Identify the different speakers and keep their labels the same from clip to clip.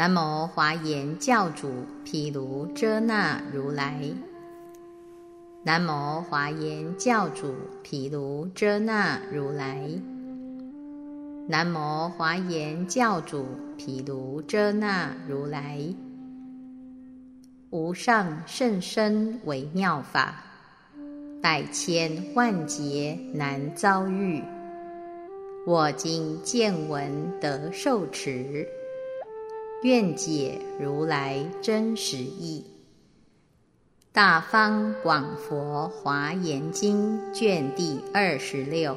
Speaker 1: 南无华严教主毗卢遮那如来。南无华严教主毗卢遮那如来。南无华严教主毗卢遮那如来。无上甚深微妙法，百千万劫难遭遇。我今见闻得受持，愿解如来真实义。大方广佛华严经卷第二十六，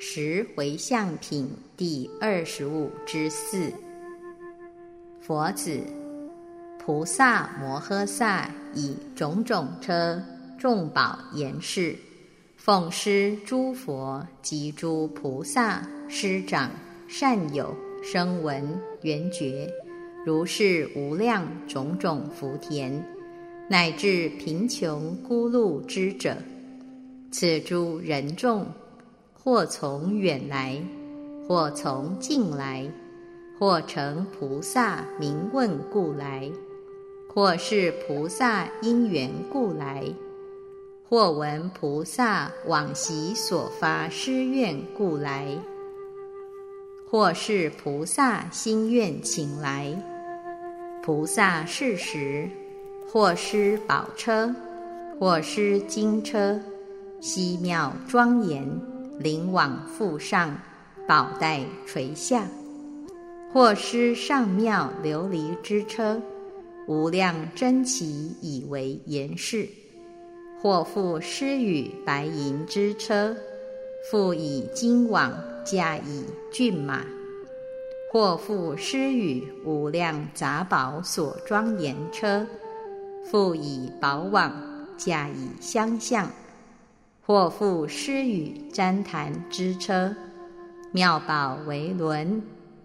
Speaker 1: 十回向品第二十五之四。佛子，菩萨摩诃萨以种种车众宝严饰。奉施诸佛及诸菩萨师长善友声闻缘觉，如是无量种种福田，乃至贫穷孤露之者，此诸人众，或从远来，或从近来，或成菩萨名问故来，或是菩萨因缘故来。或闻菩萨往昔所发施愿故来，或是菩萨心愿请来，菩萨是时，或施宝车，或施金车，悉妙庄严，灵往覆上，宝带垂下；或施上妙琉璃之车，无量珍奇以为严饰。或复施与白银之车，复以金网驾以骏马；或复施与无量杂宝所庄严车，复以宝网驾以相向；或复施与旃檀之车，妙宝为轮，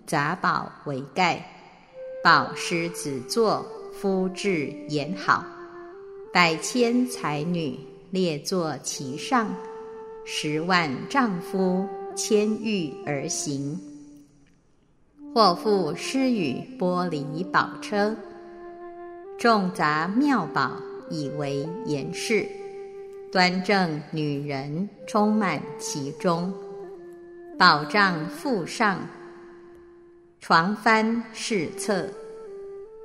Speaker 1: 杂宝为盖，宝狮子座，肤质严好。百千才女列坐其上，十万丈夫千御而行。或复施与玻璃宝车，众杂妙宝以为严饰，端正女人充满其中。宝帐覆上，床幡饰侧。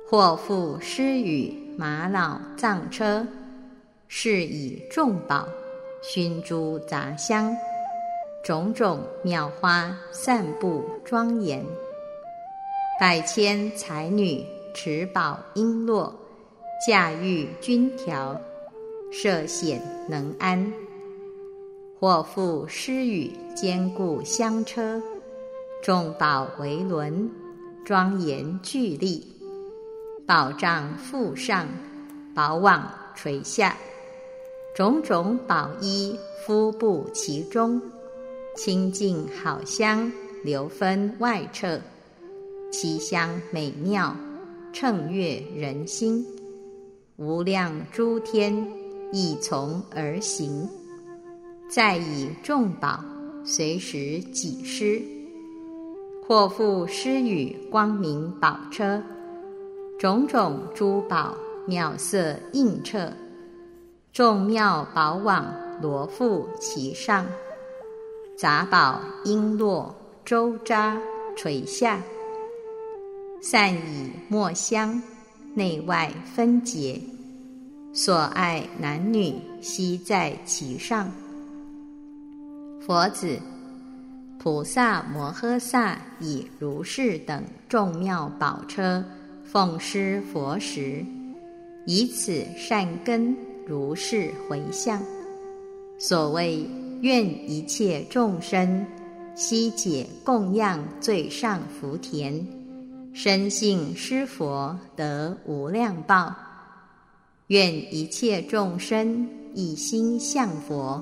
Speaker 1: 或复施与。玛瑙藏车，是以众宝熏诸杂香，种种妙花散布庄严。百千才女持宝璎珞，驾驭军条，涉险能安。或复施与坚固香车，众宝为轮，庄严具立。宝帐覆上，宝网垂下，种种宝衣敷布其中，清净好香流分外彻，其香美妙，称悦人心。无量诸天亦从而行，再以众宝随时几施，或复施与光明宝车。种种珠宝妙色映彻，众妙宝网罗覆其上，杂宝璎珞周匝垂下，散以墨香，内外分结，所爱男女悉在其上。佛子，菩萨摩诃萨以如是等众妙宝车。奉施佛时，以此善根如是回向。所谓愿一切众生悉解供养最上福田，深信施佛得无量报。愿一切众生一心向佛，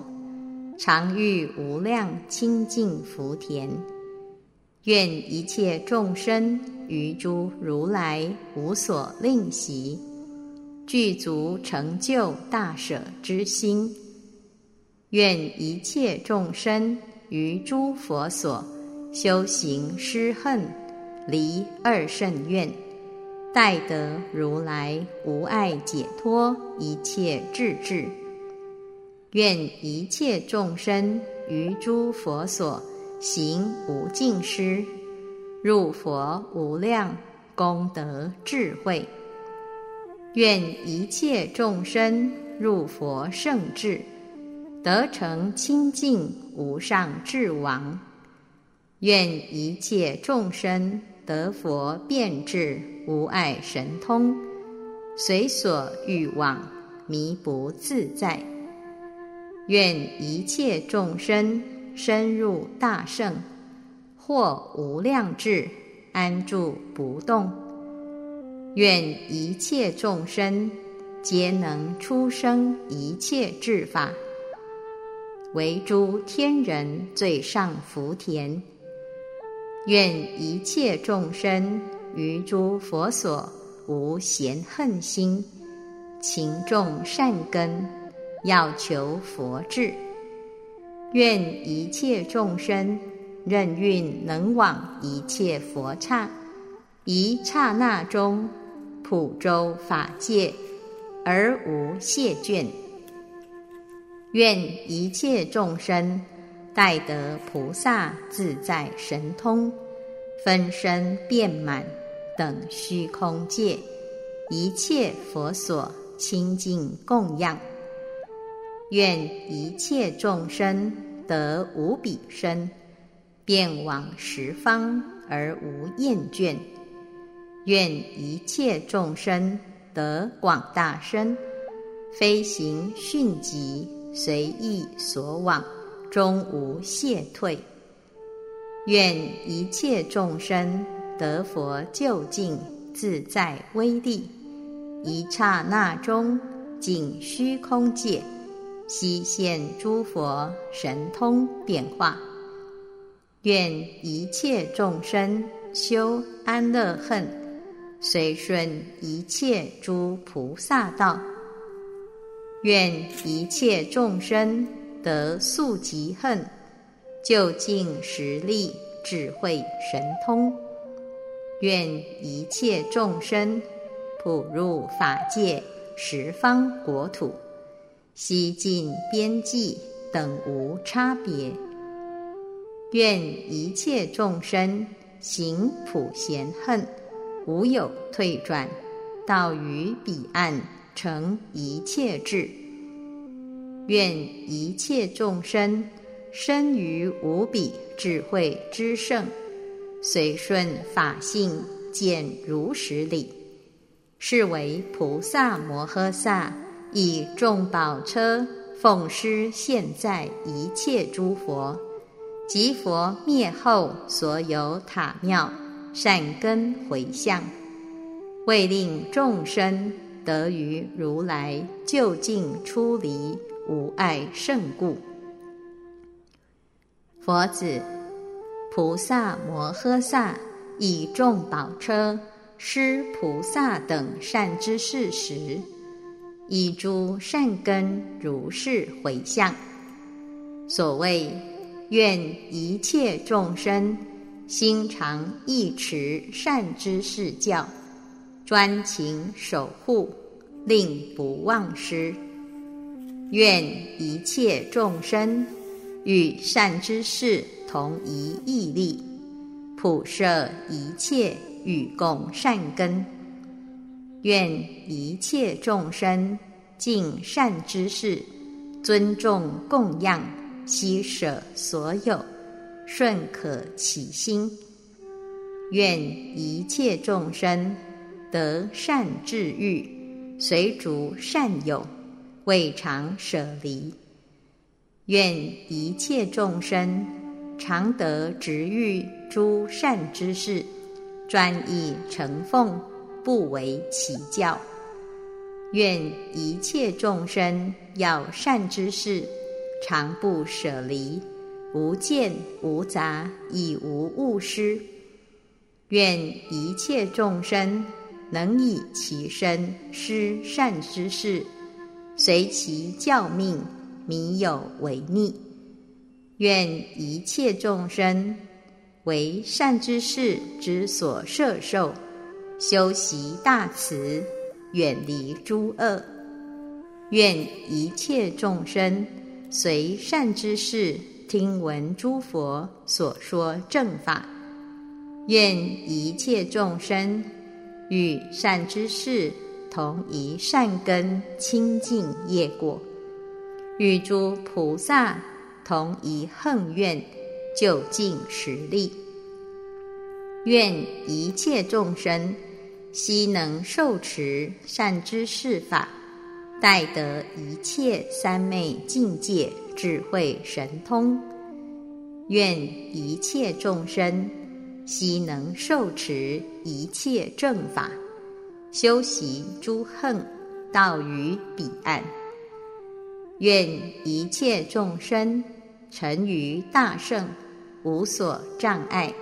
Speaker 1: 常遇无量清净福田。愿一切众生于诸如来无所令习，具足成就大舍之心。愿一切众生于诸佛所修行施恨离二圣愿，待得如来无碍解脱一切智智。愿一切众生于诸佛所行无尽施，入佛无量功德智慧。愿一切众生入佛圣智，得成清净无上智王。愿一切众生得佛变智无碍神通，随所欲往迷不自在。愿一切众生深入大圣，或无量智安住不动。愿一切众生皆能出生一切智法，为诸天人最上福田。愿一切众生于诸佛所无嫌恨心，勤种善根，要求佛智。愿一切众生任运能往一切佛刹，一刹那中。普周法界，而无谢倦。愿一切众生，待得菩萨自在神通，分身遍满等虚空界，一切佛所清净供养。愿一切众生得无比身，遍往十方而无厌倦。愿一切众生得广大身，飞行迅疾，随意所往，终无懈退。愿一切众生得佛究竟自在威力，一刹那中尽虚空界，悉现诸佛神通变化。愿一切众生修安乐恨。随顺一切诸菩萨道，愿一切众生得速疾恨，究竟实力智慧神通。愿一切众生普入法界十方国土，悉尽边际等无差别。愿一切众生行普贤恨。无有退转，到于彼岸成一切智。愿一切众生生于无比智慧之圣，随顺法性见如实理，是为菩萨摩诃萨以众宝车奉施现在一切诸佛，及佛灭后所有塔庙。善根回向，为令众生得于如来究竟出离无碍胜故。佛子，菩萨摩诃萨以众宝车施菩萨等善知识时，以诸善根如是回向。所谓愿一切众生。心常忆持善知识教，专情守护，令不忘失。愿一切众生与善知识同一毅力，普摄一切与共善根。愿一切众生尽善知识，尊重供养，悉舍所有。顺可起心，愿一切众生得善智欲，随逐善友，未尝舍离。愿一切众生常得执欲诸善之事，专以承奉，不为其教。愿一切众生要善之事，常不舍离。无见无杂，以无误失。愿一切众生能以其身施善之事，随其教命，弥有违逆。愿一切众生为善之事之所摄受，修习大慈，远离诸恶。愿一切众生随善之事听闻诸佛所说正法。愿一切众生与善之事同一善根清净业果，与诸菩萨同一恨愿究竟实力。愿一切众生悉能受持善知识法，待得一切三昧境界智慧神通。愿一切众生悉能受持一切正法，修习诸恨，到于彼岸。愿一切众生成于大圣，无所障碍。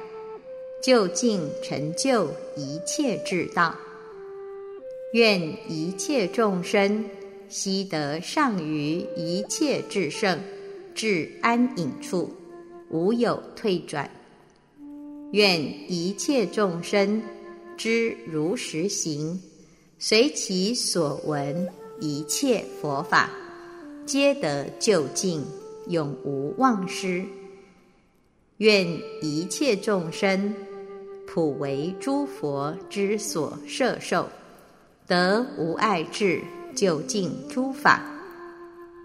Speaker 1: 就近成就一切智道，愿一切众生悉得上于一切至圣至安隐处，无有退转。愿一切众生知如实行，随其所闻一切佛法，皆得究竟，永无忘失。愿一切众生。普为诸佛之所摄受，得无碍智，究竟诸法。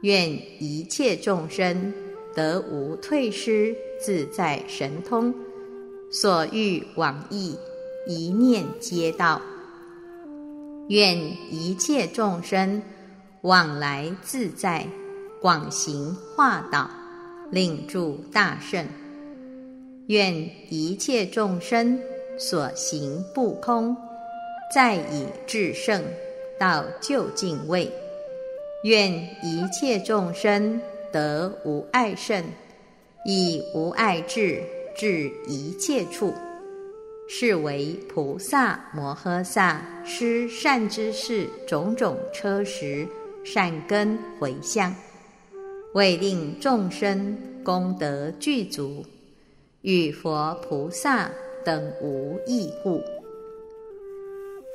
Speaker 1: 愿一切众生得无退失，自在神通，所欲往诣，一念皆到。愿一切众生往来自在，广行化导，令住大圣。愿一切众生。所行不空，再以至圣到究竟位。愿一切众生得无爱圣，以无爱智至一切处，是为菩萨摩诃萨施善知识种种车时善根回向，为令众生功德具足，与佛菩萨。等无异故。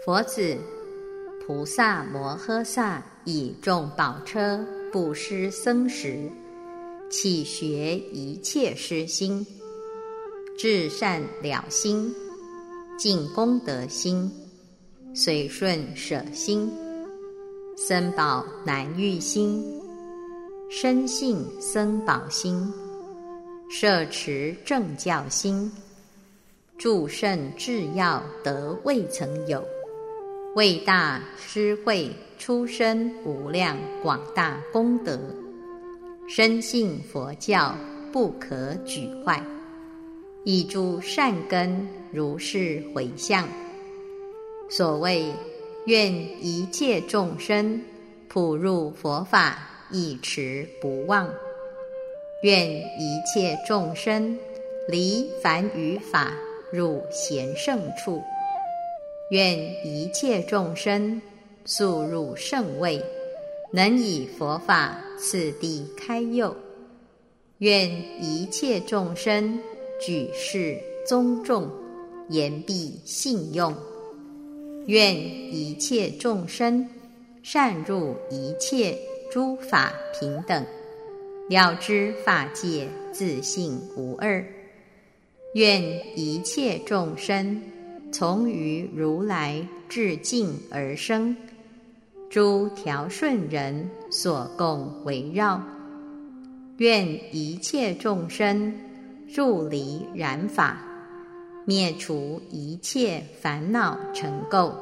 Speaker 1: 佛子，菩萨摩诃萨以众宝车布施僧时，起学一切施心，至善了心，尽功德心，随顺舍心，僧宝难遇心，生信僧宝心，摄持正教心。助圣至要得未曾有，为大师会出身无量广大功德，深信佛教不可举坏，以诸善根如是回向。所谓愿一切众生普入佛法，一持不忘；愿一切众生离凡与法。入贤圣处，愿一切众生速入圣位，能以佛法次第开佑。愿一切众生举世尊重，言必信用。愿一切众生善入一切诸法平等，了知法界自性无二。愿一切众生从于如来至敬而生，诸调顺人所共围绕。愿一切众生入离染法，灭除一切烦恼尘垢。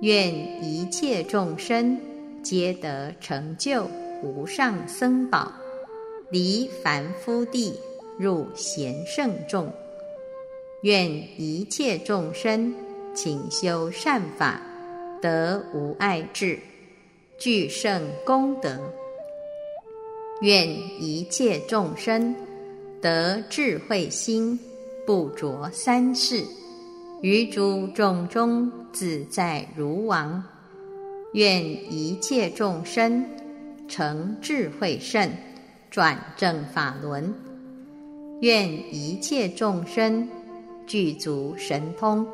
Speaker 1: 愿一切众生皆得成就无上僧宝，离凡夫地。入贤圣众，愿一切众生请修善法，得无碍智，具圣功德。愿一切众生得智慧心，不着三世，于诸众中自在如王。愿一切众生成智慧圣，转正法轮。愿一切众生具足神通，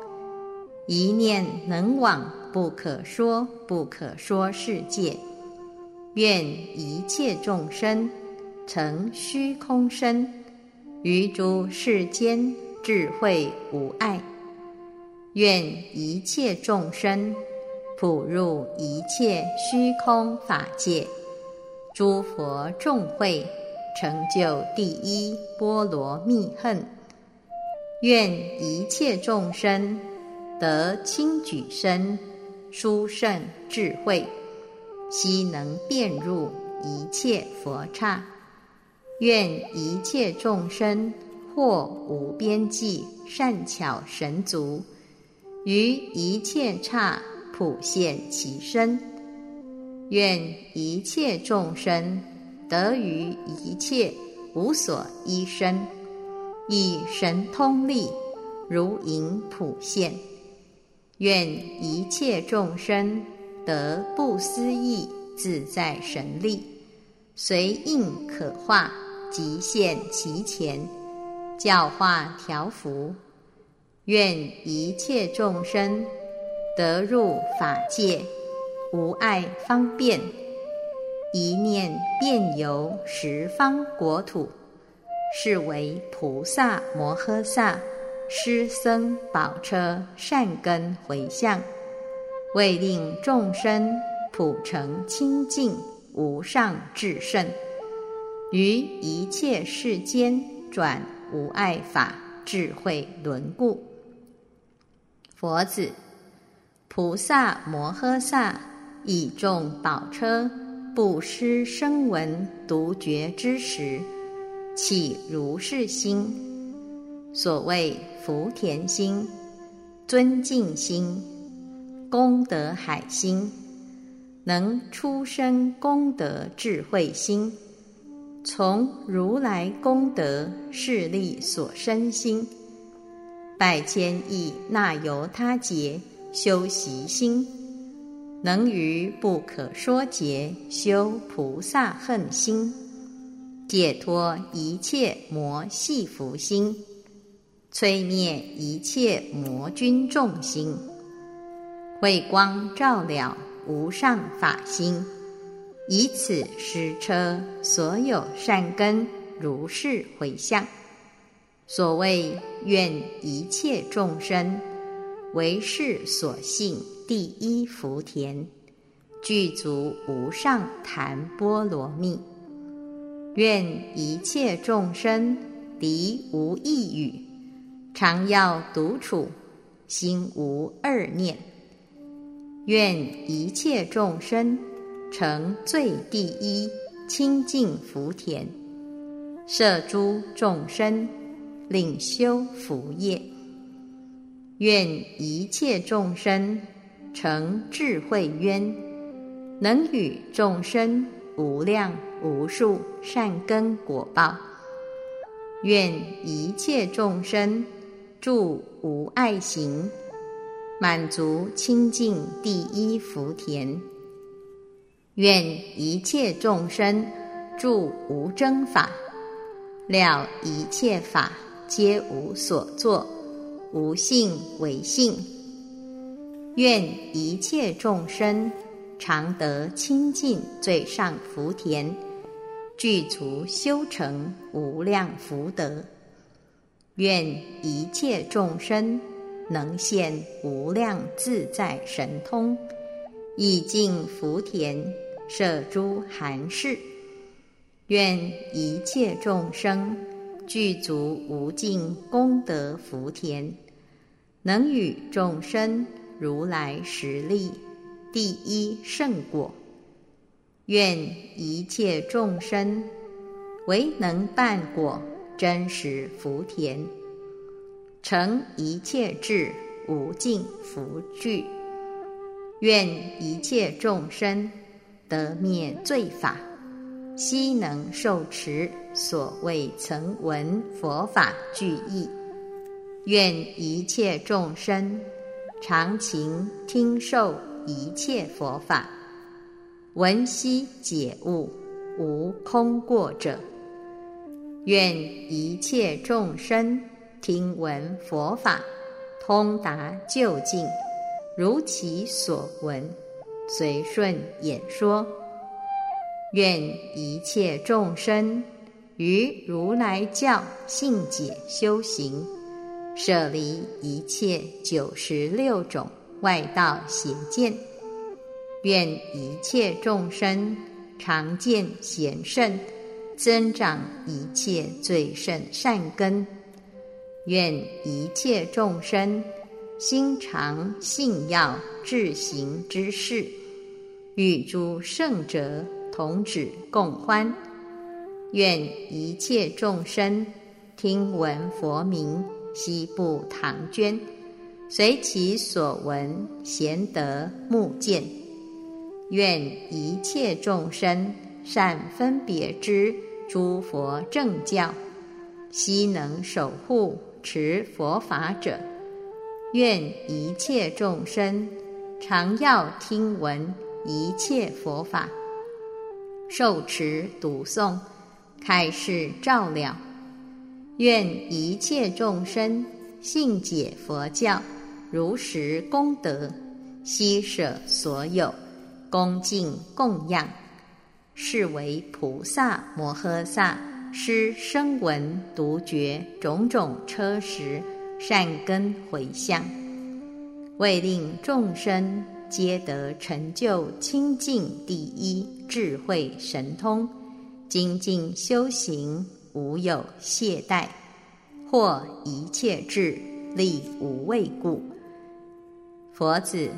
Speaker 1: 一念能往不可说不可说世界。愿一切众生成虚空身，于诸世间智慧无碍。愿一切众生普入一切虚空法界，诸佛众会成就第一波罗蜜恨。愿一切众生得轻举身，殊胜智慧，悉能遍入一切佛刹。愿一切众生或无边际善巧神足。于一切刹普现其身，愿一切众生得于一切无所依身，以神通力如影普现。愿一切众生得不思议自在神力，随应可化，极现其前，教化调伏。愿一切众生得入法界，无碍方便，一念遍游十方国土，是为菩萨摩诃萨施僧宝车善根回向，为令众生普成清净无上至圣，于一切世间转无碍法智慧轮故。佛子，菩萨摩诃萨以众宝车布施声闻独觉之时，起如是心。所谓福田心、尊敬心、功德海心，能出生功德智慧心，从如来功德势力所生心。百千亿那由他劫修习心，能于不可说劫修菩萨恨心，解脱一切魔系福心，摧灭一切魔君众心，慧光照了无上法心，以此施车所有善根如是回向。所谓愿一切众生为是所信第一福田，具足无上檀波罗蜜。愿一切众生离无异语，常要独处，心无二念。愿一切众生成最第一清净福田，摄诸众生。领修福业，愿一切众生成智慧渊，能与众生无量无数善根果报。愿一切众生住无爱行，满足清净第一福田。愿一切众生住无争法，了一切法。皆无所作，无性为性。愿一切众生常得清净最上福田，具足修成无量福德。愿一切众生能现无量自在神通，以净福田，舍诸寒士。愿一切众生。具足无尽功德福田，能与众生如来实力第一圣果。愿一切众生唯能办果真实福田，成一切智无尽福聚。愿一切众生得灭罪法。悉能受持所谓曾闻佛法具义，愿一切众生常勤听受一切佛法，闻悉解悟无空过者。愿一切众生听闻佛法，通达究竟，如其所闻，随顺演说。愿一切众生于如来教信解修行，舍离一切九十六种外道邪见。愿一切众生常见贤圣，增长一切最胜善根。愿一切众生心常信要至行之事，与诸圣者同止共欢。愿一切众生听闻佛名，悉布唐捐，随其所闻贤德目见。愿一切众生善分别之诸佛正教，悉能守护。持佛法者，愿一切众生常要听闻一切佛法，受持读诵，开示照料。愿一切众生信解佛教，如实功德，悉舍所有，恭敬供养，是为菩萨摩诃萨。施声闻独觉种种车时善根回向，为令众生皆得成就清净第一智慧神通，精进修行无有懈怠，或一切智力无畏故。佛子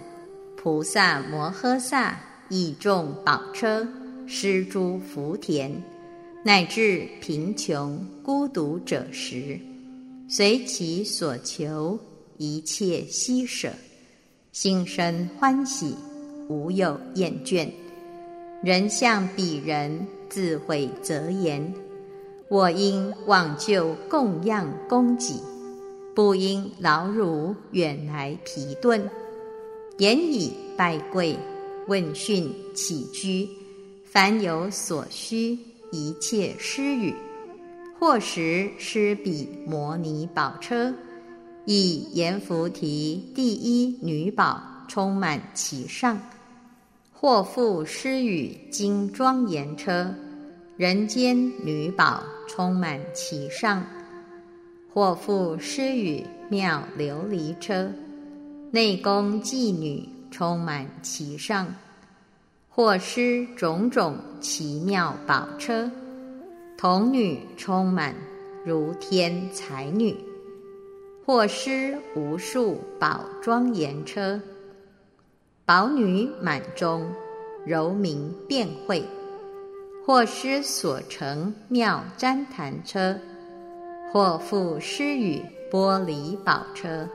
Speaker 1: 菩萨摩诃萨以众宝车施诸福田。乃至贫穷孤独者时，随其所求，一切悉舍，心生欢喜，无有厌倦。人向彼人，自毁则言：我应往就供养供给，不应劳辱远来疲顿。言以拜跪，问讯起居，凡有所需。一切施语，或时施比摩尼宝车，以阎浮提第一女宝充满其上；或复施语金庄严车，人间女宝充满其上；或复施语妙琉璃车，内宫妓女充满其上。或施种种奇妙宝车，童女充满如天才女；或施无数宝庄严车，宝女满中，柔明遍慧；或施所成妙旃檀车，或复施与玻璃宝车，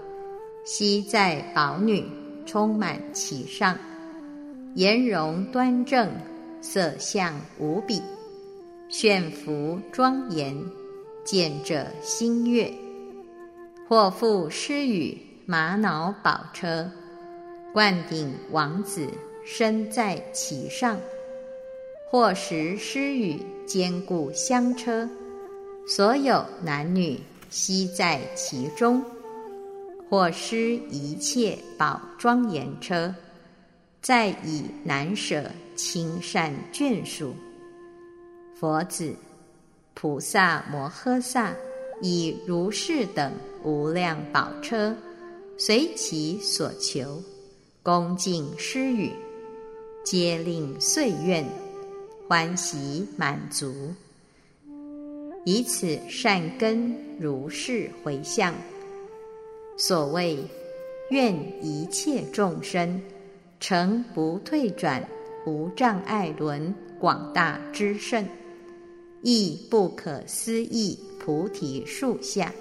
Speaker 1: 悉在宝女充满其上。颜容端正，色相无比，炫服庄严，见者心悦。或复施与玛瑙宝车，冠顶王子身在其上；或时施与坚固香车，所有男女悉在其中；或施一切宝庄严车。再以难舍亲善眷属，佛子菩萨摩诃萨以如是等无量宝车，随其所求，恭敬施予，皆令遂愿欢喜满足，以此善根如是回向。所谓愿一切众生。成不退转、无障碍轮广大之胜，亦不可思议菩提树下，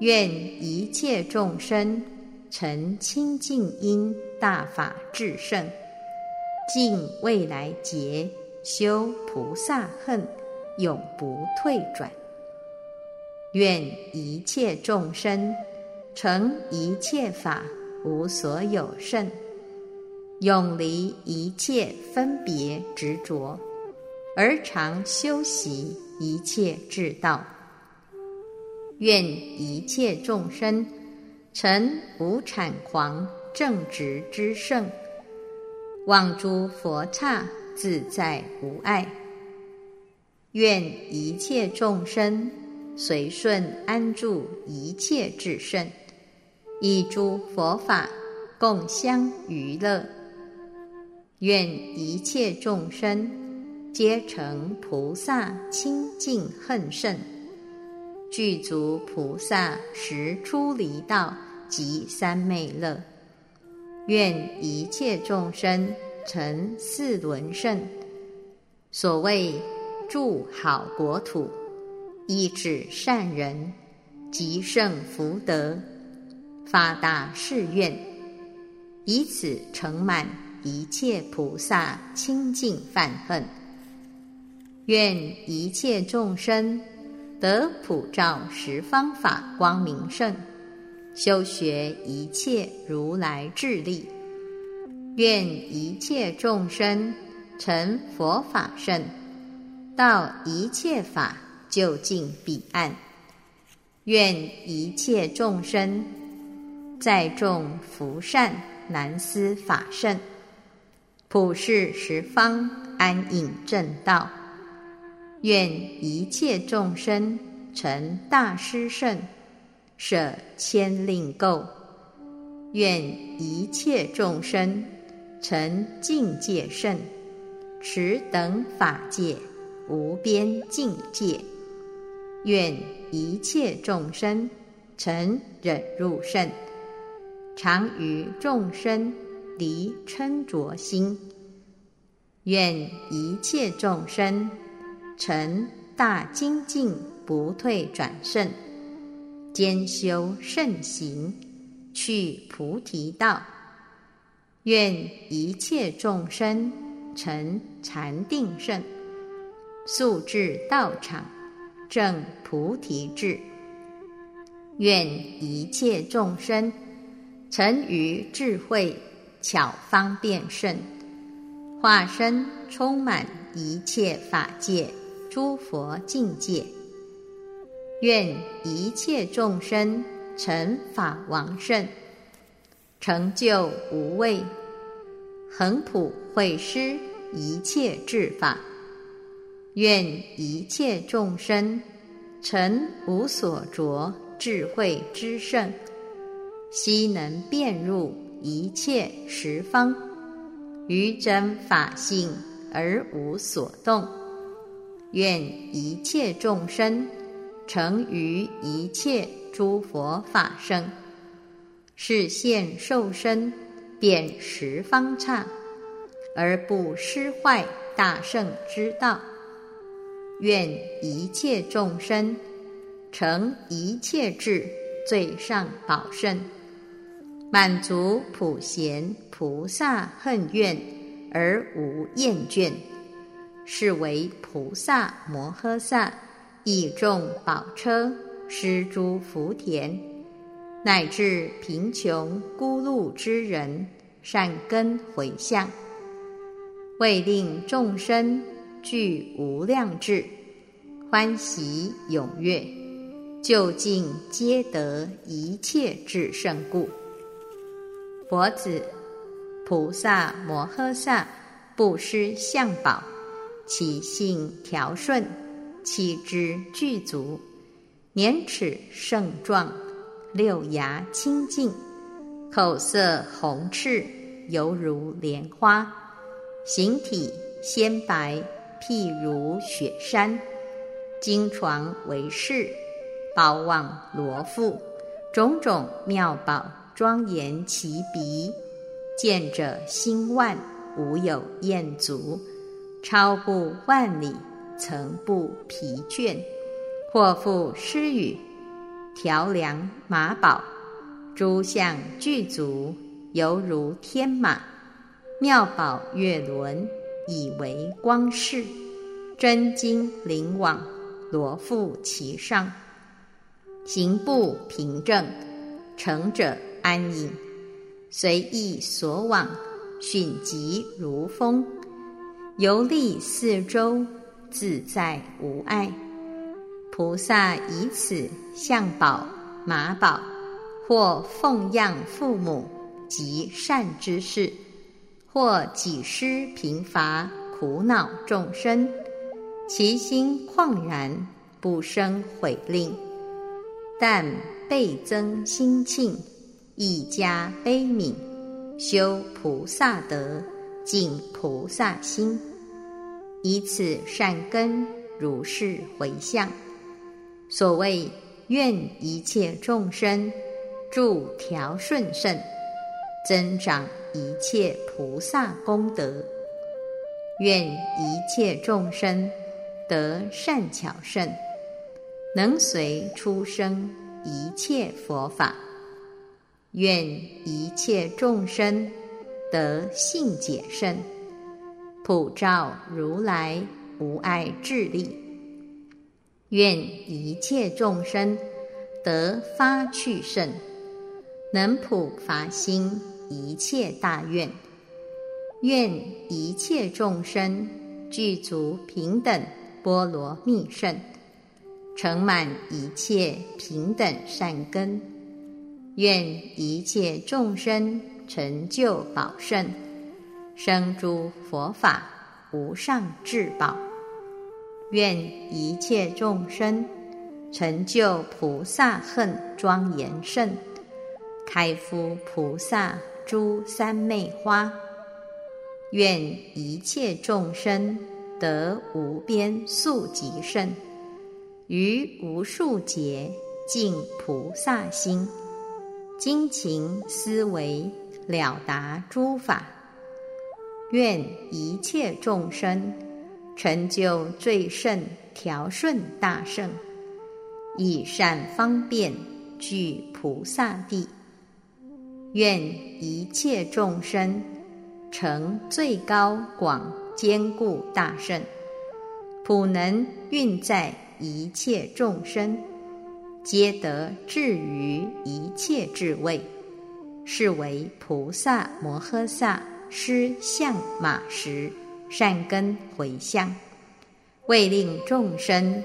Speaker 1: 愿一切众生成清净因大法至胜，尽未来劫修菩萨恨，永不退转。愿一切众生成一切法无所有胜。永离一切分别执着，而常修习一切智道。愿一切众生成无产狂正直之圣，望诸佛刹自在无碍。愿一切众生随顺安住一切至圣，以诸佛法共相娱乐。愿一切众生皆成菩萨清净恨圣，具足菩萨实出离道及三昧乐。愿一切众生成四轮圣。所谓。住好国土，一指善人，积圣福德，发大誓愿，以此成满一切菩萨清净犯恨。愿一切众生得普照十方法光明胜，修学一切如来智力。愿一切众生成佛法圣。到一切法就近彼岸，愿一切众生在众福善难思法圣，普世十方安隐正道。愿一切众生成大师圣，舍千令垢。愿一切众生成境界圣，持等法界。无边境界，愿一切众生成忍入圣，常于众生离嗔浊心。愿一切众生成大精进不退转胜，兼修圣行，去菩提道。愿一切众生成禅定胜。速至道场，证菩提智。愿一切众生成于智慧巧方便胜，化身充满一切法界诸佛境界。愿一切众生成法王圣，成就无畏，恒普会施一切智法。愿一切众生成无所着智慧之圣，悉能遍入一切十方，于真法性而无所动。愿一切众生成于一切诸佛法圣，是现受身遍十方刹，而不失坏大圣之道。愿一切众生成一切智最上宝圣，满足普贤菩萨恨愿而无厌倦，是为菩萨摩诃萨以众宝车施诸福田，乃至贫穷孤露之人善根回向，为令众生。具无量智，欢喜踊跃，究竟皆得一切智胜故。佛子，菩萨摩诃萨不施相宝，其性调顺，气之具足，年齿盛壮，六牙清净，口色红赤，犹如莲花，形体鲜白。譬如雪山，经床为饰，宝望罗覆，种种妙宝庄严其鼻，见者心万，无有厌足，超步万里，曾不疲倦。或复施语，调良马宝，诸相具足，犹如天马，妙宝月轮。以为光饰，真金灵网罗覆其上，行步平正，乘者安隐，随意所往，迅疾如风，游历四周，自在无碍。菩萨以此相宝、马宝、或奉养父母及善之事，或己施贫乏苦恼众生，其心旷然，不生悔吝，但倍增心庆，亦加悲悯，修菩萨德，尽菩萨心，以此善根如是回向。所谓愿一切众生助调顺胜，增长一切菩萨功德；愿一切众生得善巧胜，能随出生一切佛法；愿一切众生得性解胜，普照如来无碍智力。愿一切众生得发趣胜，能普发心一切大愿。愿一切众生具足平等波罗蜜胜，成满一切平等善根。愿一切众生成就宝胜，生诸佛法无上至宝。愿一切众生成就菩萨恨庄严胜，开敷菩萨诸三昧花。愿一切众生得无边速极胜，于无数劫尽菩萨心，精勤思维了达诸法。愿一切众生。成就最胜调顺大圣，以善方便具菩萨地。愿一切众生成最高广坚固大圣，普能运在一切众生，皆得至于一切智慧，是为菩萨摩诃萨施相马时。善根回向，为令众生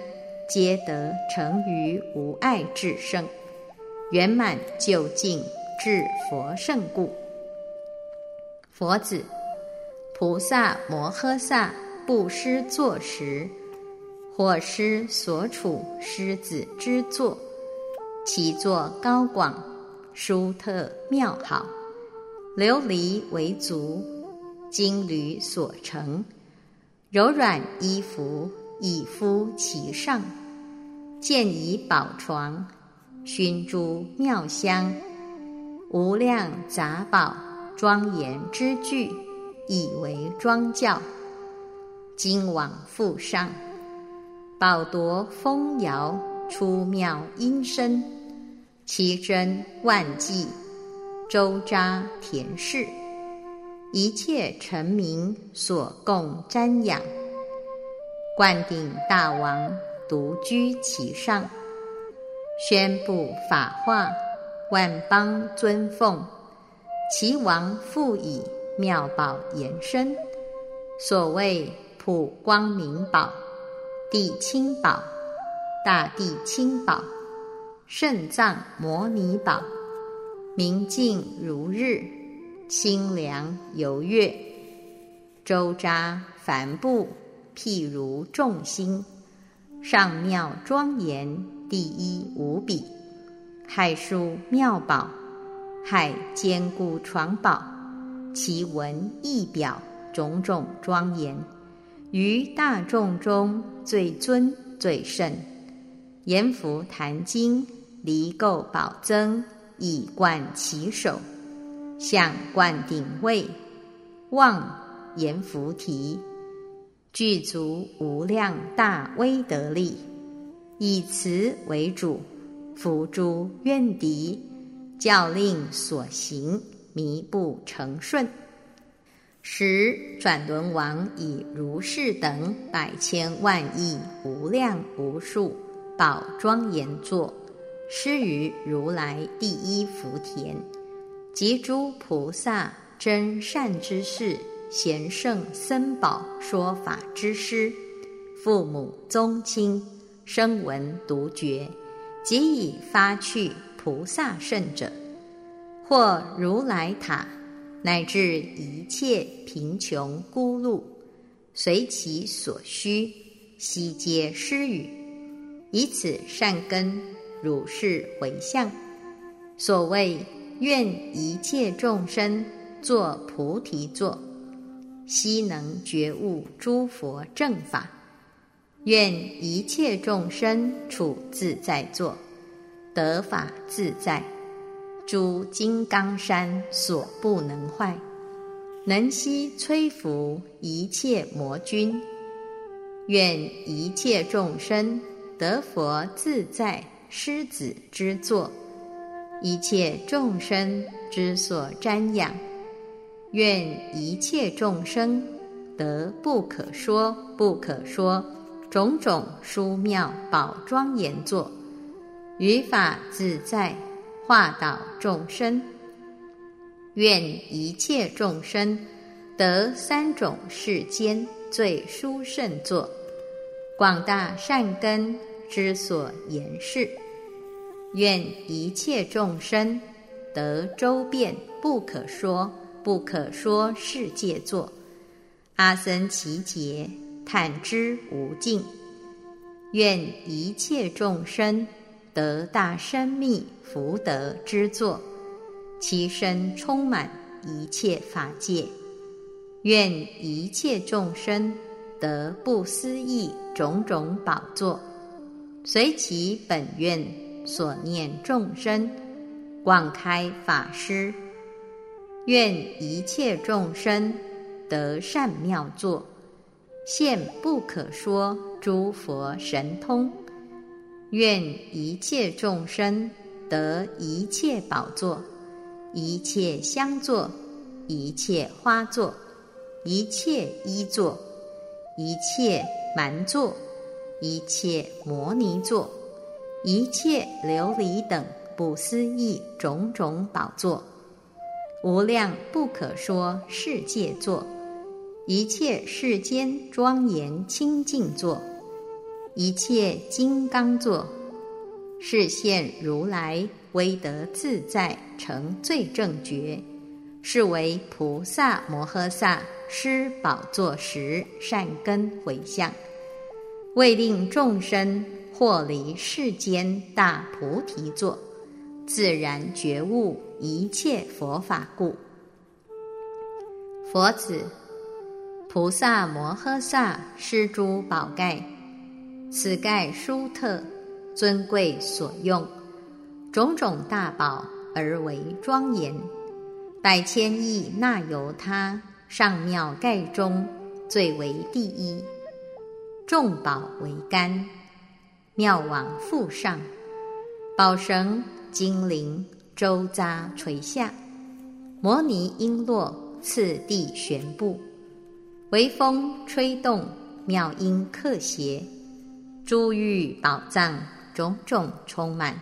Speaker 1: 皆得成于无碍智圣，圆满究竟至佛圣故。佛子，菩萨摩诃萨布施坐时，或施所处狮子之座，其座高广，殊特妙好，琉璃为足。金缕所成，柔软衣服以敷其上，建以宝床，熏诸妙香，无量杂宝庄严之具，以为庄教。金往复上，宝铎风摇出妙音声，奇珍万计，周扎田氏。一切臣民所共瞻仰，灌顶大王独居其上，宣布法化，万邦尊奉。其王复以妙宝延伸，所谓普光明宝、地清宝、大地清宝、肾脏摩尼宝，明镜如日。清凉游月，周匝帆布，譬如众星。上妙庄严，第一无比。海书妙宝，海坚固床宝，其文义表，种种庄严。于大众中最尊最胜。阎浮檀经，离垢宝增，以冠其首。向冠顶位，望阎浮提，具足无量大威德力，以慈为主，伏诸怨敌，教令所行弥不成顺。时转轮王以如是等百千万亿无量无数宝庄严座，施于如来第一福田。及诸菩萨真善之事，贤圣僧宝说法之师，父母宗亲，声闻独觉，即以发去菩萨圣者，或如来塔，乃至一切贫穷孤露，随其所需，悉皆施予。以此善根，如是回向。所谓愿一切众生作菩提座，悉能觉悟诸佛正法。愿一切众生处自在座，得法自在，诸金刚山所不能坏，能悉摧伏一切魔君。愿一切众生得佛自在狮子之座，一切众生之所瞻仰。愿一切众生得不可说不可说。种种殊妙宝庄严座，于法自在，化导众生。愿一切众生得三种世间最殊胜座，广大善根之所言示。愿一切众生得周遍不可说不可说世界座，阿僧祇劫。坦之无尽，愿一切众生得大生密福德之作，其身充满一切法界。愿一切众生得不思议种种宝座，随其本愿所念众生，广开法师。愿一切众生得善妙作。现不可说诸佛神通，愿一切众生得一切宝座，一切香座，一切花座，一切衣座，一切蛮座，一切摩尼座，一切琉璃等不思议种种宝座，无量不可说世界座。一切世间庄严清净座，一切金刚座，是现如来威德自在成最正觉，是为菩萨摩诃萨施宝座时善根回向，为令众生破离世间大菩提座，自然觉悟一切佛法故。佛子。菩萨摩诃萨施诸宝盖，此盖殊特尊贵所用，种种大宝而为庄严。百千亿那由他上妙盖中最为第一，众宝为干，妙往复上，宝绳金铃周匝垂下，摩尼璎珞次第悬布。微风吹动，妙音克谐，珠玉宝藏种种充满，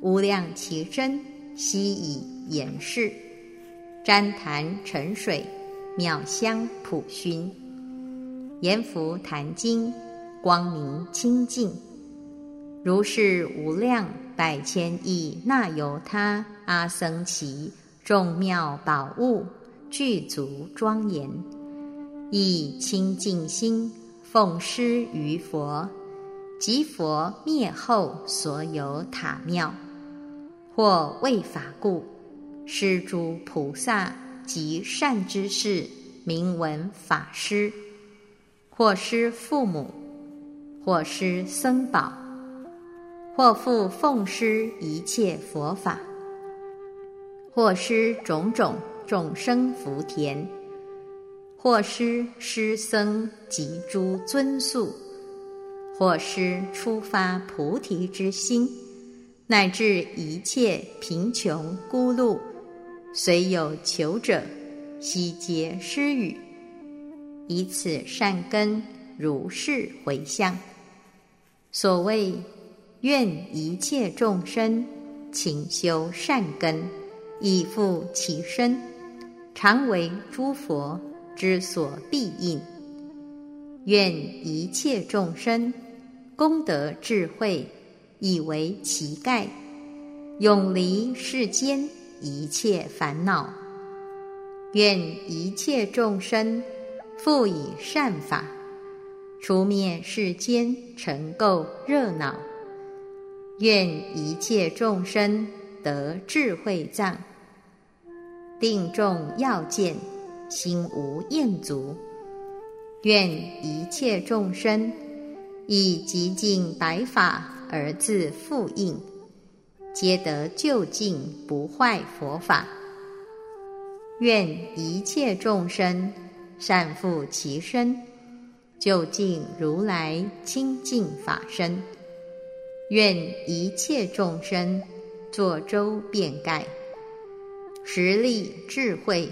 Speaker 1: 无量奇珍悉以言示。旃檀沉水，妙香普熏，阎浮檀经，光明清净。如是无量百千亿那由他阿僧祇众妙宝物，具足庄严。以清净心奉施于佛，即佛灭后所有塔庙，或为法故，施诸菩萨及善知识，名闻法师；或施父母，或施僧宝，或复奉施一切佛法，或施种种众生福田。或施师僧及诸尊宿，或施出发菩提之心，乃至一切贫穷孤露，虽有求者，悉皆施予。以此善根，如是回向。所谓愿一切众生勤修善根，以复其身，常为诸佛。之所庇应，愿一切众生功德智慧，以为其盖，永离世间一切烦恼。愿一切众生复以善法，除灭世间尘垢热恼。愿一切众生得智慧藏，定众要见，心无厌足。愿一切众生以极尽白法而自复应，皆得究竟不坏佛法。愿一切众生善护其身，究竟如来清净法身。愿一切众生作周遍盖，实力智慧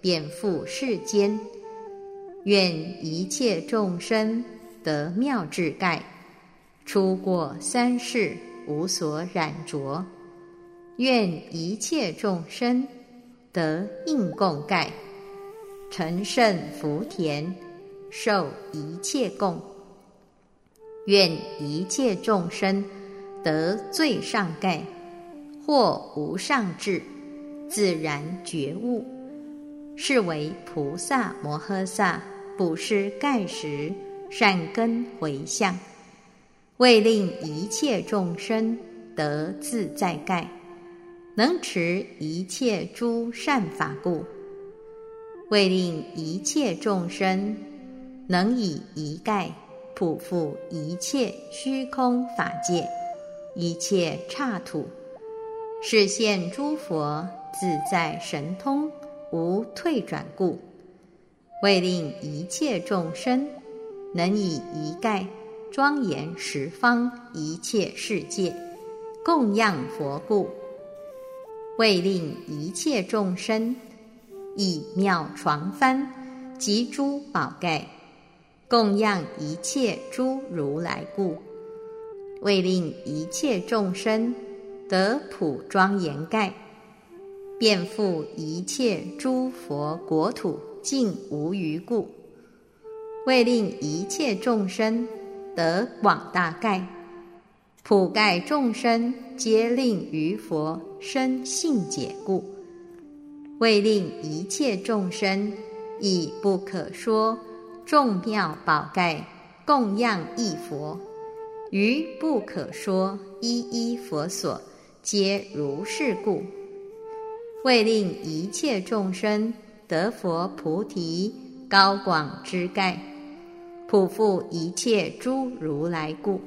Speaker 1: 遍覆世间。愿一切众生得妙智盖，出过三世无所染着。愿一切众生得应供盖，成圣福田，受一切供。愿一切众生得最上盖，或无上智，自然觉悟，是为菩萨摩诃萨。不施盖时，善根回向，为令一切众生得自在盖，能持一切诸善法故，为令一切众生能以一盖普覆一切虚空法界，一切刹土，示现诸佛自在神通，无退转故。为令一切众生能以一盖庄严十方一切世界供养佛故；为令一切众生以妙床幡及诸宝盖供养一切诸如来故；为令一切众生得普庄严盖，遍覆一切诸佛国土。尽无余故，为令一切众生得广大盖，普盖众生皆令于佛生信解故，为令一切众生以不可说众妙宝盖供养一佛，于不可说一一佛所皆如是故，为令一切众生。得佛菩提高广之盖，普覆一切诸如来故，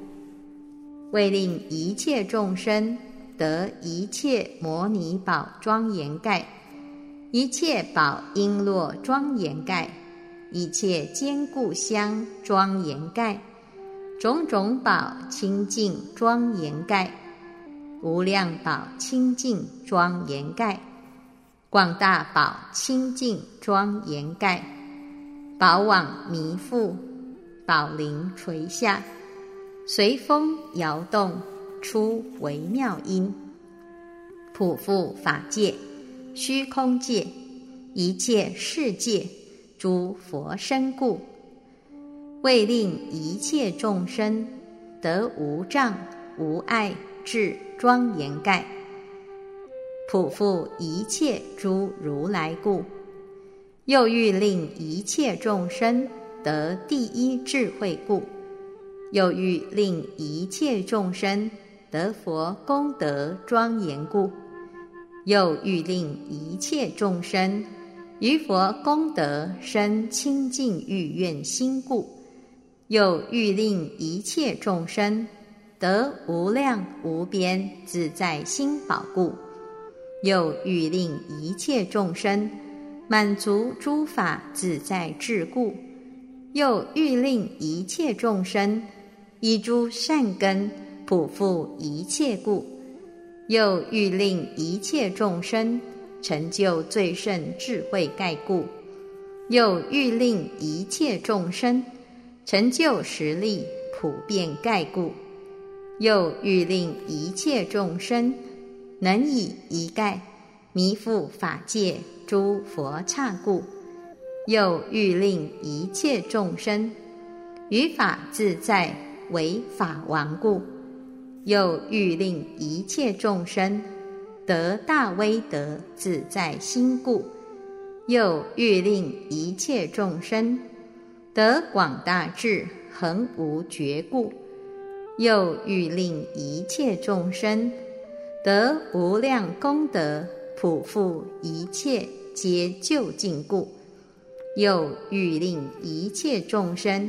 Speaker 1: 为令一切众生得一切摩尼宝庄严盖，一切宝璎珞庄严盖，一切坚固香庄严盖，种种宝清净庄严盖，无量宝清净庄严盖。广大宝清净庄严盖，宝网弥覆，宝铃垂下，随风摇动，出微妙音，普覆法界、虚空界、一切世界诸佛身故，为令一切众生得无障无碍智庄严盖。普覆一切诸如来故，又欲令一切众生得第一智慧故，又欲令一切众生得佛功德庄严故，又欲令一切众生于佛功德生清净欲愿心故，又欲令一切众生得无量无边自在心宝故。又欲令一切众生满足诸法自在智故，又欲令一切众生以诸善根普覆一切故，又欲令一切众生成就最胜智慧盖故，又欲令一切众生成就实力普遍盖故，又欲令一切众生。能以一盖弥覆法界诸佛刹故，又欲令一切众生于法自在为法王故，又欲令一切众生得大威德自在心故；又欲令一切众生得广大智恒无绝故；又欲令一切众生得无量功德普覆一切皆究竟故；又欲令一切众生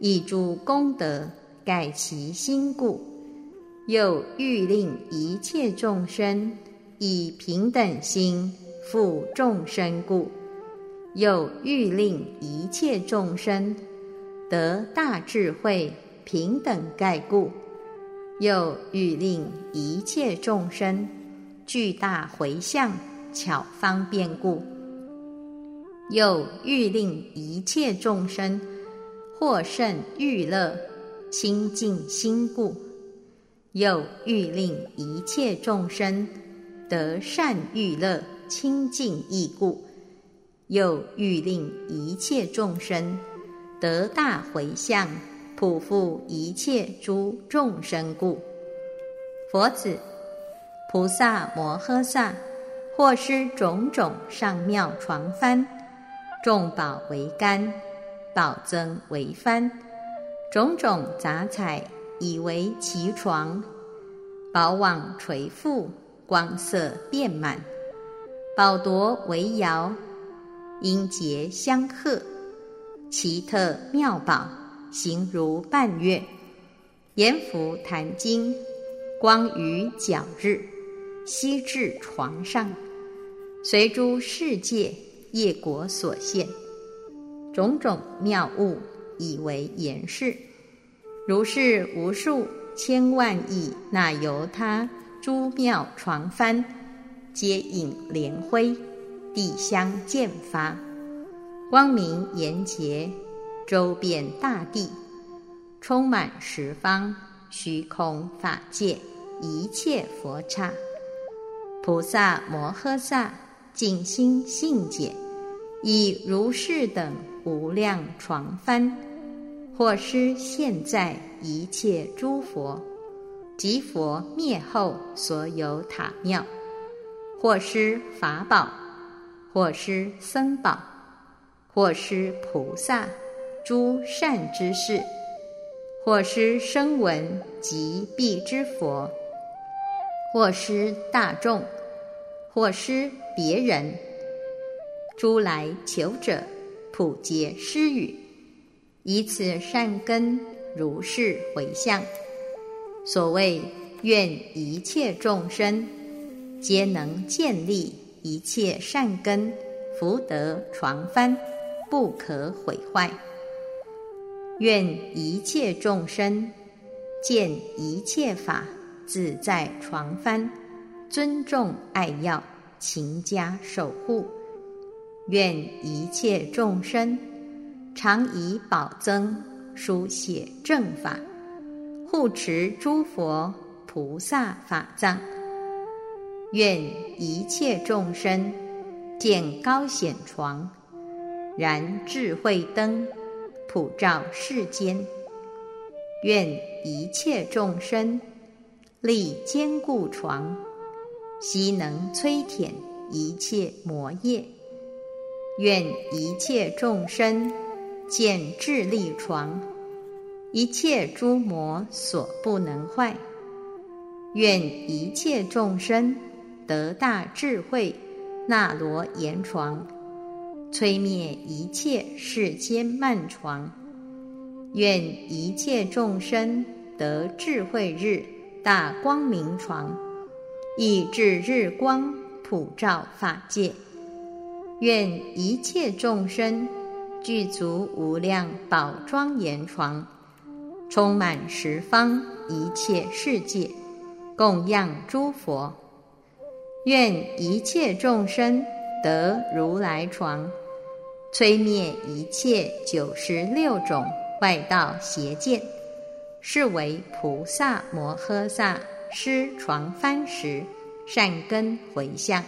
Speaker 1: 以诸功德盖其心故。又欲令一切众生以平等心复众生故；又欲令一切众生得大智慧平等盖故；又欲令一切众生具大回向巧方便故；又欲令一切众生获胜欲乐清净心故。又欲令一切众生得善欲乐清净意故；又欲令一切众生得大回向普覆一切诸众生故。佛子，菩萨摩诃萨，或施种种上妙床幡，众宝为竿，宝增为幡，种种杂彩。以为其床，宝网垂覆，光色遍满；宝铎为摇，音节相和，奇特妙宝，形如半月；阎浮檀经，光于皎日，悉至床上，随诸世界业果所现，种种妙物，以为言饰。如是无数千万亿那由他诸妙床幡，皆引莲辉，地香渐发，光明严洁，周遍大地，充满十方虚空法界一切佛刹。菩萨摩诃萨尽心信解，以如是等无量床幡。或施现在一切诸佛，即佛灭后所有塔庙；或施法宝，或施僧宝，或施菩萨诸善之事；或施声闻及彼之佛；或施大众，或施别人，诸来求者，普皆施语。以此善根如是回向，所谓愿一切众生皆能建立一切善根福德床幡，不可毁坏；愿一切众生见一切法自在床幡，尊重爱要，勤加守护；愿一切众生。常以宝增书写正法，护持诸佛菩萨法藏。愿一切众生见高显床，燃智慧灯，普照世间。愿一切众生立坚固床，悉能摧舔一切魔业。愿一切众生。见智力床，一切诸魔所不能坏。愿一切众生得大智慧，那罗延床，摧灭一切世间漫床。愿一切众生得智慧日大光明床，以至日光普照法界。愿一切众生。具足无量宝庄严床，充满十方一切世界，供养诸佛。愿一切众生得如来床，摧灭一切九十六种外道邪见，是为菩萨摩诃萨施床幡时善根回向，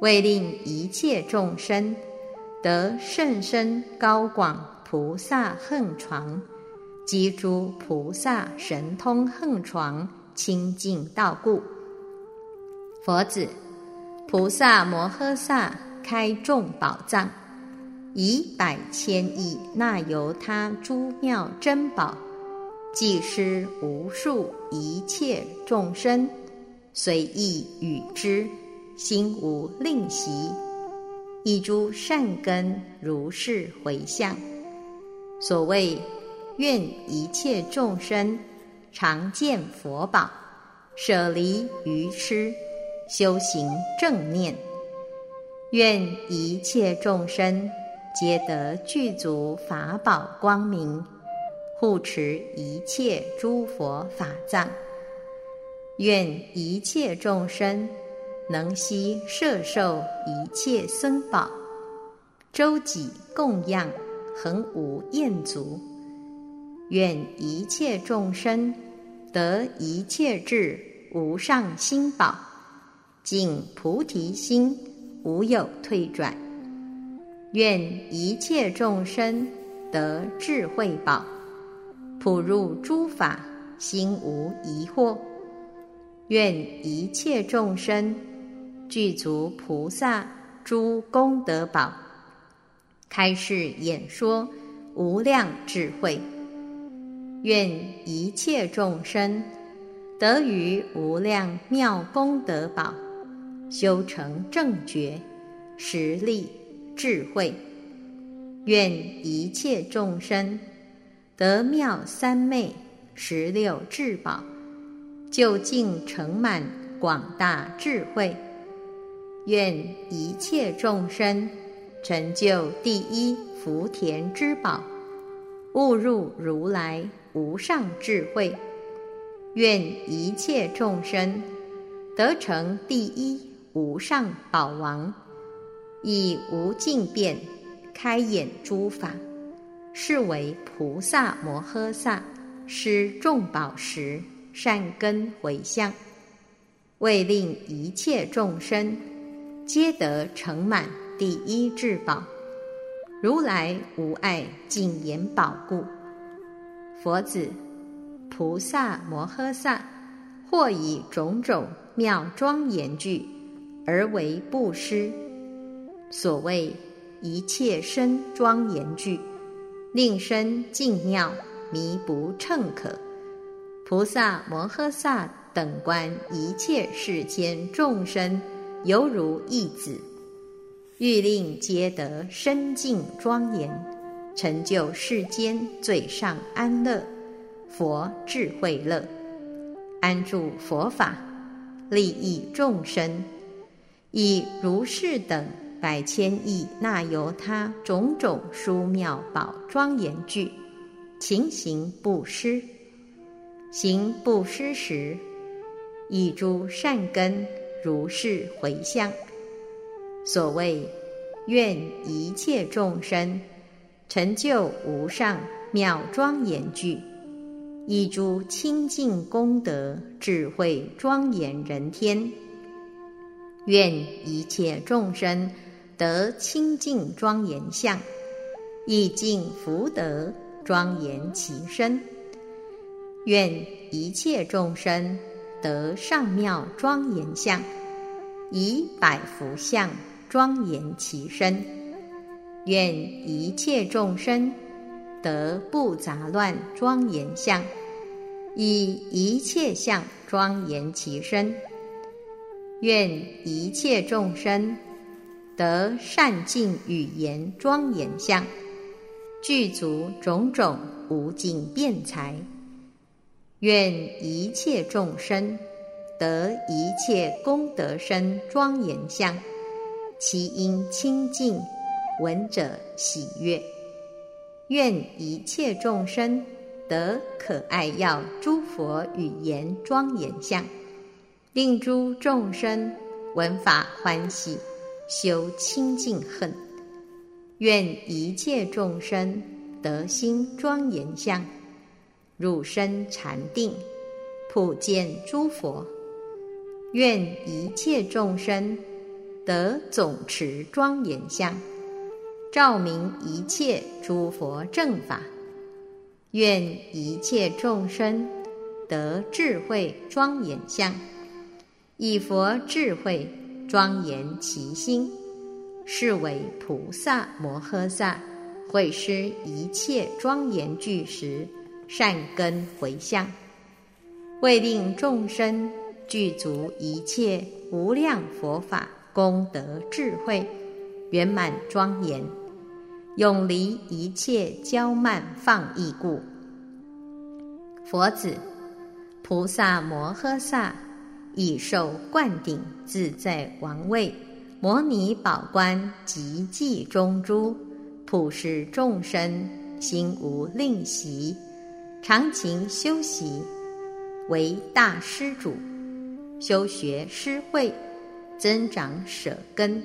Speaker 1: 为令一切众生。得甚深高广菩萨横床，及诸菩萨神通横床清净道故，佛子，菩萨摩诃萨开众宝藏，以百千亿那由他诸妙珍宝，济施无数一切众生，随意与之，心无吝惜，一诸善根如是回向。所谓愿一切众生常见佛宝，舍离愚痴。修行正念，愿一切众生皆得具足法宝光明，护持一切诸佛法藏。愿一切众生能悉摄受一切僧宝，周己供养，恒无厌足。愿一切众生得一切智无上心宝。尽菩提心，无有退转。愿一切众生得智慧宝，普入诸法，心无疑惑。愿一切众生具足菩萨诸功德宝，开示演说无量智慧。愿一切众生得于无量妙功德宝。修成正觉，实力智慧，愿一切众生得妙三昧十六智宝，究竟成满广大智慧。愿一切众生成就第一福田之宝，悟入如来无上智慧。愿一切众生得成第一。无上宝王，以无尽变开演诸法，是为菩萨摩诃萨施众宝时善根回向，为令一切众生皆得成满第一至宝，如来无碍净言宝故。佛子，菩萨摩诃萨或以种种妙庄严具。而为布施，所谓一切身庄严具，令身净妙，弥不称可。菩萨摩诃萨等观一切世间众生，犹如一子，欲令皆得身净庄严，成就世间最上安乐，佛智慧乐，安住佛法，利益众生。以如是等百千亿那由他种种殊妙宝庄严具，勤行布施。行布施时，以诸善根如是回向。所谓愿一切众生成就无上妙庄严具，以诸清净功德智慧庄严人天。愿一切众生得清净庄严相，以净福德庄严其身。愿一切众生得上妙庄严相，以百福相庄严其身。愿一切众生得不杂乱庄严相，以一切相庄严其身。愿一切众生得善尽语言庄严相，具足种种无尽辩才。愿一切众生得一切功德身庄严相，其音清净，闻者喜悦。愿一切众生得可爱要诸佛语言庄严相。令诸众生闻法欢喜，修清净恨。愿一切众生得心庄严相，入身禅定，普见诸佛。愿一切众生得总持庄严相，照明一切诸佛正法。愿一切众生得智慧庄严相。以佛智慧庄严其心，是为菩萨摩诃萨会施一切庄严具时善根回向，为令众生具足一切无量佛法功德智慧圆满庄严，永离一切骄慢放逸故。佛子，菩萨摩诃萨。已受灌顶自在王位，摩尼宝冠极济中珠，普世众生心无吝惜，常勤修习，为大施主，修学施慧，增长舍根，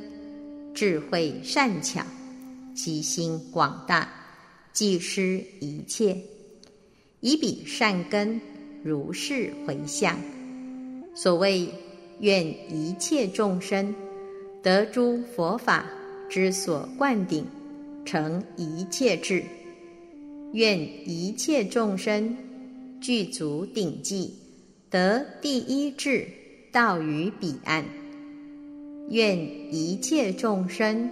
Speaker 1: 智慧善巧，其心广大，济施一切，以彼善根如是回向。所谓愿一切众生得诸佛法之所灌顶，成一切智；愿一切众生具足顶记，得第一智道于彼岸；愿一切众生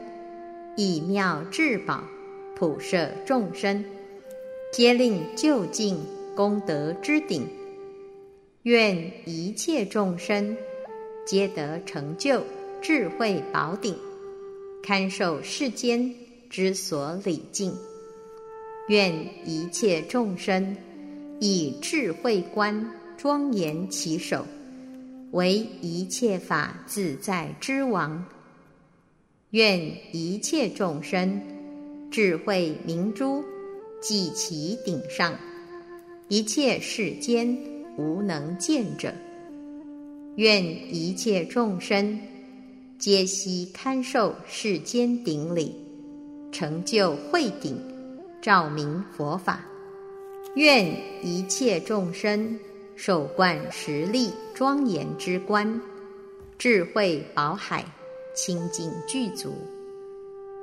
Speaker 1: 以妙智宝普摄众生，皆令就近功德之顶。愿一切众生皆得成就智慧宝顶，堪受世间之所礼敬。愿一切众生以智慧观庄严其手，为一切法自在之王。愿一切众生智慧明珠记其顶上，一切世间。无能见者，愿一切众生皆悉堪受世间顶礼，成就慧顶，照明佛法。愿一切众生受灌实力庄严之观，智慧宝海清净具足。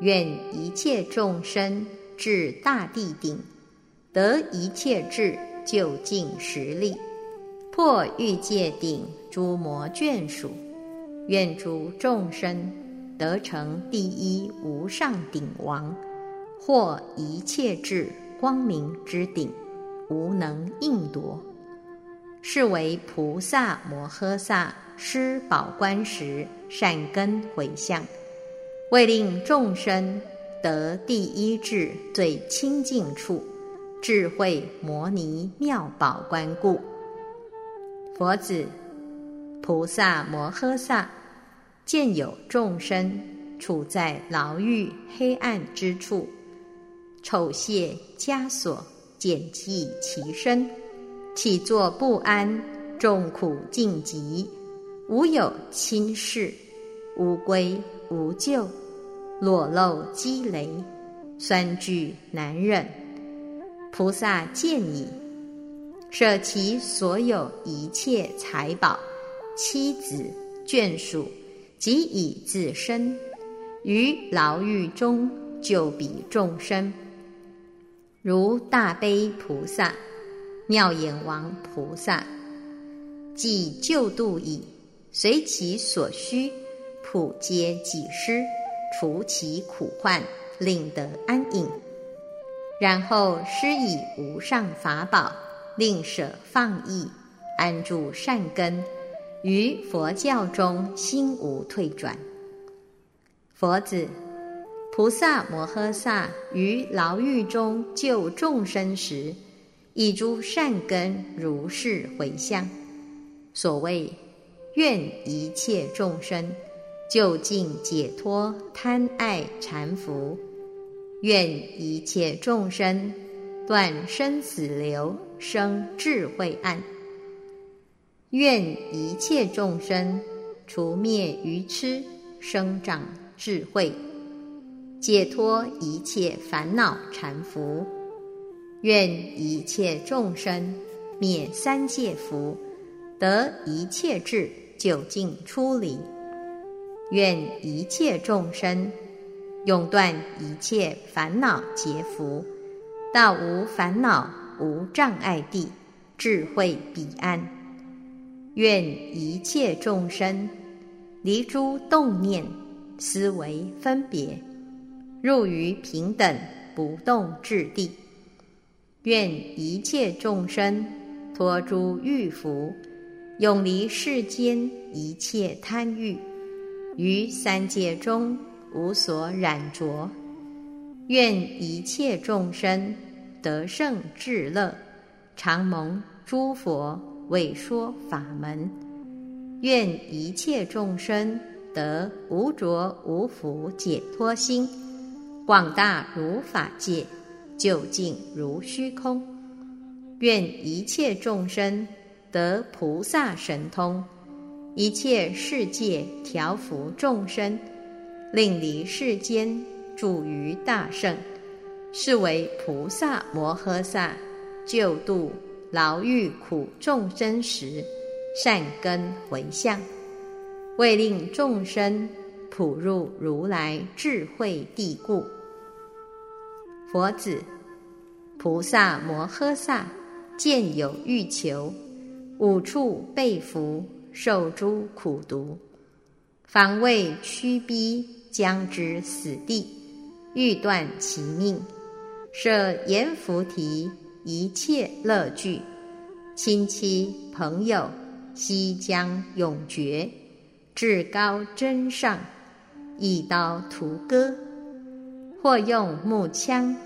Speaker 1: 愿一切众生至大地顶，得一切智究竟实力。破欲界顶诸魔眷属，愿诸众生得成第一无上顶王，或一切智光明之顶，无能应夺。是为菩萨摩诃萨施宝观时善根回向，为令众生得第一智最清净处，智慧摩尼妙宝观故。佛子，菩萨摩诃萨见有众生处在牢狱黑暗之处，丑械枷锁简系其身，起坐不安，众苦尽极，无有亲事，无归无救，裸露积雷，酸具难忍。菩萨见已。舍其所有一切财宝、妻子、眷属，及以自身于牢狱中救彼众生，如大悲菩萨、妙眼王菩萨，既救度已，随其所需，普皆济施，除其苦患，令得安隐。然后施以无上法宝。令舍放逸，安住善根，于佛教中心无退转。佛子，菩萨摩诃萨于牢狱中救众生时，以诸善根如是回向。所谓愿一切众生就近解脱贪爱缠缚，愿一切众生断生死流。生智慧岸，愿一切众生除灭愚痴，生长智慧，解脱一切烦恼缠缚。愿一切众生灭三界福，得一切智究竟出离。愿一切众生永断一切烦恼劫福，到无烦恼。无障碍地，智慧彼岸。愿一切众生离诸动念、思维分别，入于平等不动智地。愿一切众生脱诸欲福，永离世间一切贪欲，于三界中无所染着。愿一切众生得胜至乐，常蒙诸佛为说法门。愿一切众生得无着无福解脱心，广大如法界，究竟如虚空。愿一切众生得菩萨神通，一切世界调伏众生，令离世间。住于大圣，是为菩萨摩诃萨救度牢狱苦众生时，善根回向，为令众生普入如来智慧地故。佛子，菩萨摩诃萨见有欲求，五处被伏，受诸苦毒，防卫驱逼，将之死地。欲断其命，设阎浮提一切乐具，亲戚朋友悉将永绝，至高真上，一刀屠割，或用木枪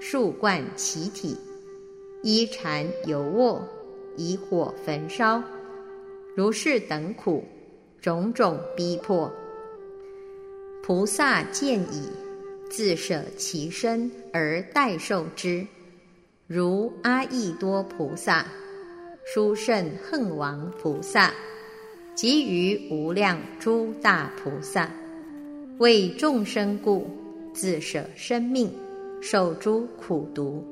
Speaker 1: 数贯其体，衣缠油卧，以火焚烧，如是等苦，种种逼迫，菩萨见已。自舍其身而代受之，如阿逸多菩萨、殊胜恨王菩萨，及于无量诸大菩萨，为众生故，自舍生命，受诸苦毒。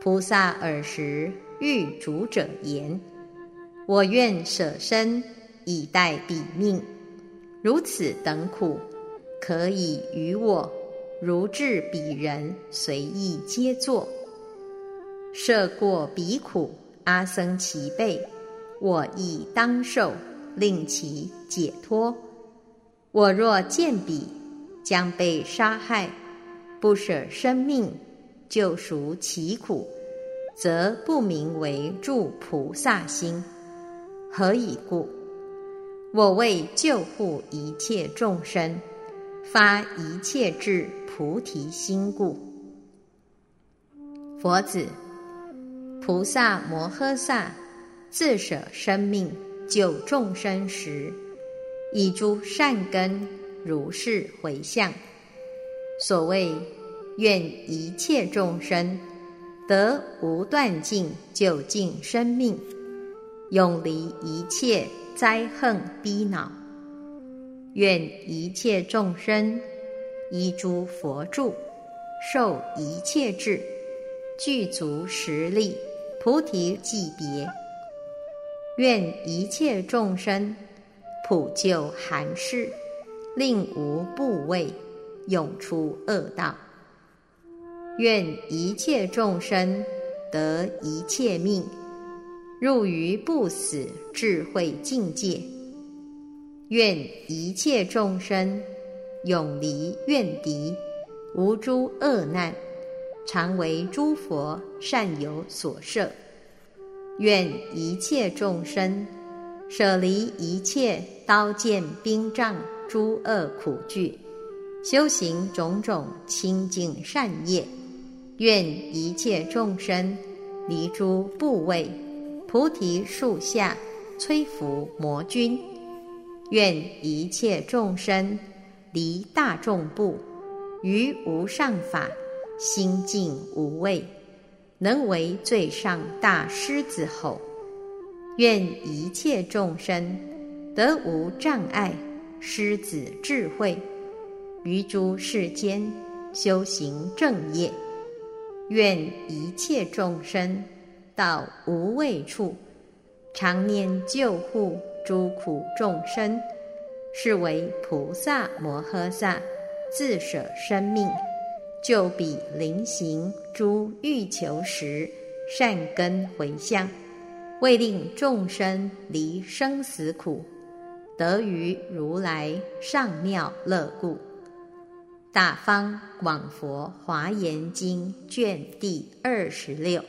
Speaker 1: 菩萨尔时欲主者言：“我愿舍身以待彼命，如此等苦，可以于我。”如至彼人，随意皆作。涉过彼苦，阿僧其辈，我亦当受，令其解脱。我若见彼将被杀害，不舍生命救赎其苦，则不名为助菩萨心。何以故？我为救护一切众生。发一切智菩提心故，佛子，菩萨摩诃萨自舍生命救众生时，以诸善根如是回向。所谓愿一切众生得无断尽究竟生命，永离一切灾恨逼恼。愿一切众生依诸佛住，受一切智，具足实力，菩提寂别。愿一切众生普救寒士，令无怖畏，永出恶道。愿一切众生得一切命，入于不死智慧境界。愿一切众生永离怨敌，无诸恶难，常为诸佛善有所摄。愿一切众生舍离一切刀剑兵杖诸恶苦惧，修行种种清净善业。愿一切众生离诸部位，菩提树下摧伏魔君。愿一切众生离大众部，于无上法心静无畏，能为最上大狮子吼。愿一切众生得无障碍师子智慧，于诸世间修行正业。愿一切众生到无畏处，常念救护。诸苦众生，是为菩萨摩诃萨自舍生命，救彼临行诸欲求时，善根回向，为令众生离生死苦，得于如来上妙乐故。大方广佛华严经卷第二十六。